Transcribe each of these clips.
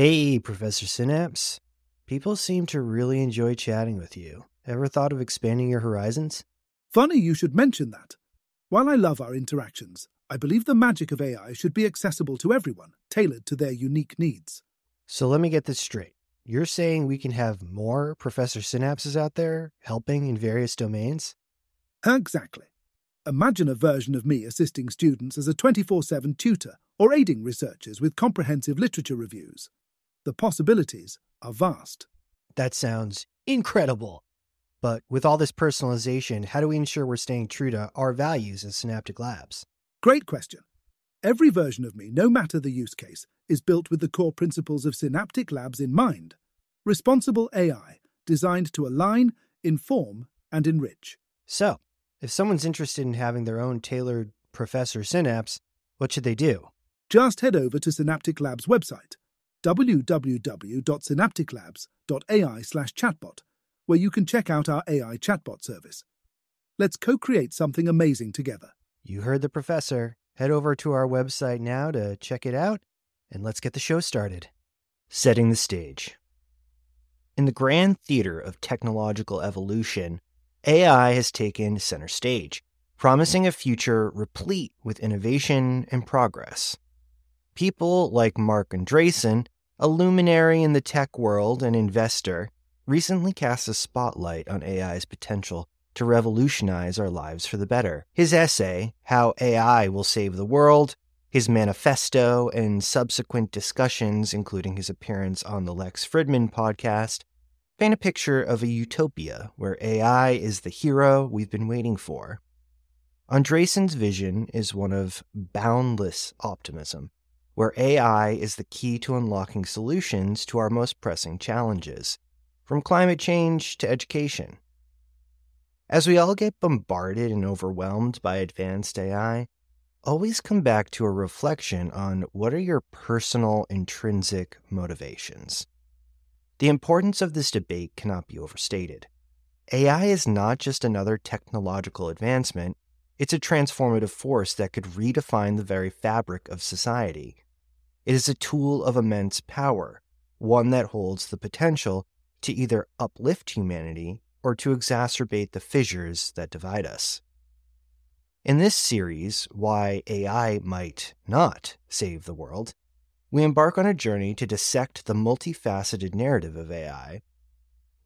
Hey, Professor Synapse. People seem to really enjoy chatting with you. Ever thought of expanding your horizons? Funny you should mention that. While I love our interactions, I believe the magic of AI should be accessible to everyone, tailored to their unique needs. So let me get this straight. You're saying we can have more Professor Synapses out there helping in various domains? Exactly. Imagine a version of me assisting students as a 24 7 tutor or aiding researchers with comprehensive literature reviews. The possibilities are vast. That sounds incredible. But with all this personalization, how do we ensure we're staying true to our values as Synaptic Labs? Great question. Every version of me, no matter the use case, is built with the core principles of Synaptic Labs in mind. Responsible AI, designed to align, inform, and enrich. So, if someone's interested in having their own tailored Professor Synapse, what should they do? Just head over to Synaptic Labs website, www.synapticlabs.ai/chatbot, where you can check out our AI chatbot service. Let's co-create something amazing together. You heard the professor. Head over to our website now to check it out, and let's get the show started. Setting the stage. In the grand theater of technological evolution, AI has taken center stage, promising a future replete with innovation and progress. People like Marc Andreessen, a luminary in the tech world and investor, recently cast a spotlight on AI's potential to revolutionize our lives for the better. His essay, How AI Will Save the World, his manifesto, and subsequent discussions, including his appearance on the Lex Fridman podcast, paint a picture of a utopia where AI is the hero we've been waiting for. Andreessen's vision is one of boundless optimism, where AI is the key to unlocking solutions to our most pressing challenges, from climate change to education. As we all get bombarded and overwhelmed by advanced AI, always come back to a reflection on what are your personal intrinsic motivations. The importance of this debate cannot be overstated. AI is not just another technological advancement, it's a transformative force that could redefine the very fabric of society. It is a tool of immense power, one that holds the potential to either uplift humanity or to exacerbate the fissures that divide us. In this series, Why AI Might Not Save the World, we embark on a journey to dissect the multifaceted narrative of AI.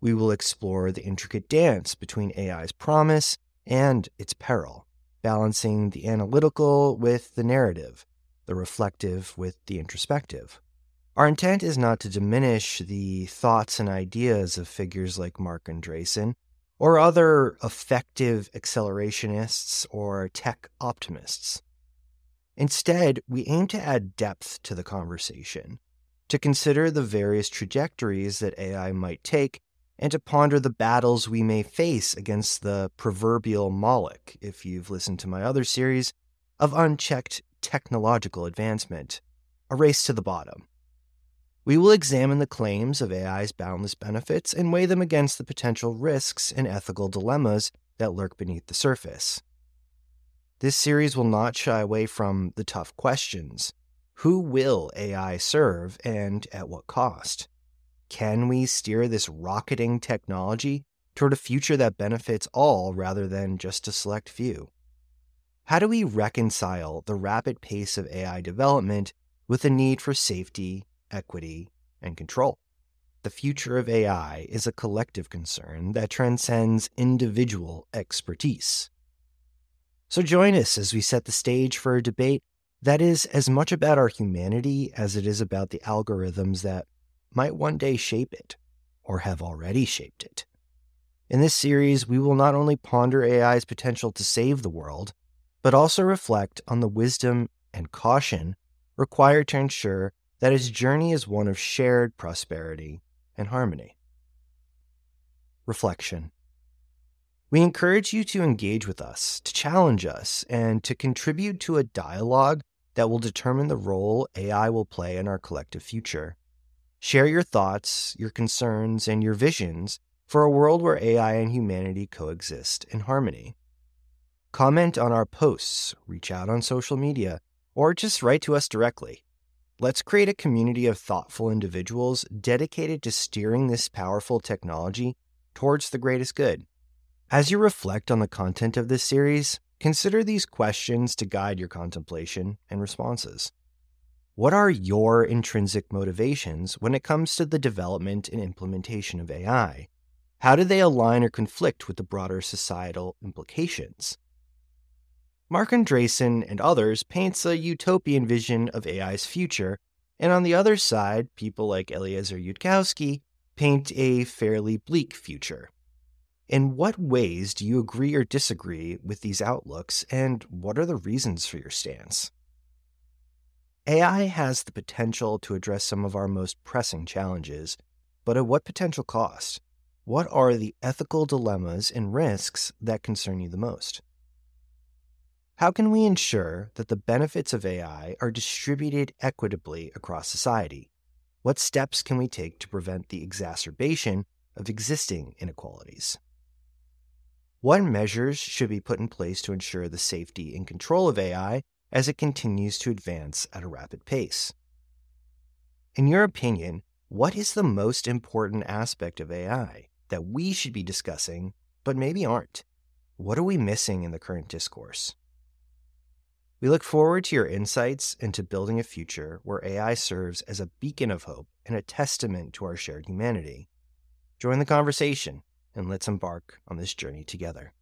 We will explore the intricate dance between AI's promise and its peril, balancing the analytical with the narrative, the reflective with the introspective. Our intent is not to diminish the thoughts and ideas of figures like Marc Andreessen or other effective accelerationists or tech optimists. Instead, we aim to add depth to the conversation, to consider the various trajectories that AI might take, and to ponder the battles we may face against the proverbial Moloch, if you've listened to my other series, of unchecked technological advancement, a race to the bottom. We will examine the claims of AI's boundless benefits and weigh them against the potential risks and ethical dilemmas that lurk beneath the surface. This series will not shy away from the tough questions. Who will AI serve and at what cost? Can we steer this rocketing technology toward a future that benefits all rather than just a select few? How do we reconcile the rapid pace of AI development with the need for safety equity, and control. The future of AI is a collective concern that transcends individual expertise. So join us as we set the stage for a debate that is as much about our humanity as it is about the algorithms that might one day shape it or have already shaped it. In this series, we will not only ponder AI's potential to save the world, but also reflect on the wisdom and caution required to ensure that his journey is one of shared prosperity and harmony. Reflection. We encourage you to engage with us, to challenge us, and to contribute to a dialogue that will determine the role AI will play in our collective future. Share your thoughts, your concerns, and your visions for a world where AI and humanity coexist in harmony. Comment on our posts, reach out on social media, or just write to us directly. Let's create a community of thoughtful individuals dedicated to steering this powerful technology towards the greatest good. As you reflect on the content of this series, consider these questions to guide your contemplation and responses. What are your intrinsic motivations when it comes to the development and implementation of AI? How do they align or conflict with the broader societal implications? Marc Andreessen and others paints a utopian vision of AI's future, and on the other side, people like Eliezer Yudkowsky paint a fairly bleak future. In what ways do you agree or disagree with these outlooks, and what are the reasons for your stance? AI has the potential to address some of our most pressing challenges, but at what potential cost? What are the ethical dilemmas and risks that concern you the most? How can we ensure that the benefits of AI are distributed equitably across society? What steps can we take to prevent the exacerbation of existing inequalities? What measures should be put in place to ensure the safety and control of AI as it continues to advance at a rapid pace? In your opinion, what is the most important aspect of AI that we should be discussing, but maybe aren't? What are we missing in the current discourse? We look forward to your insights into building a future where AI serves as a beacon of hope and a testament to our shared humanity. Join the conversation and let's embark on this journey together.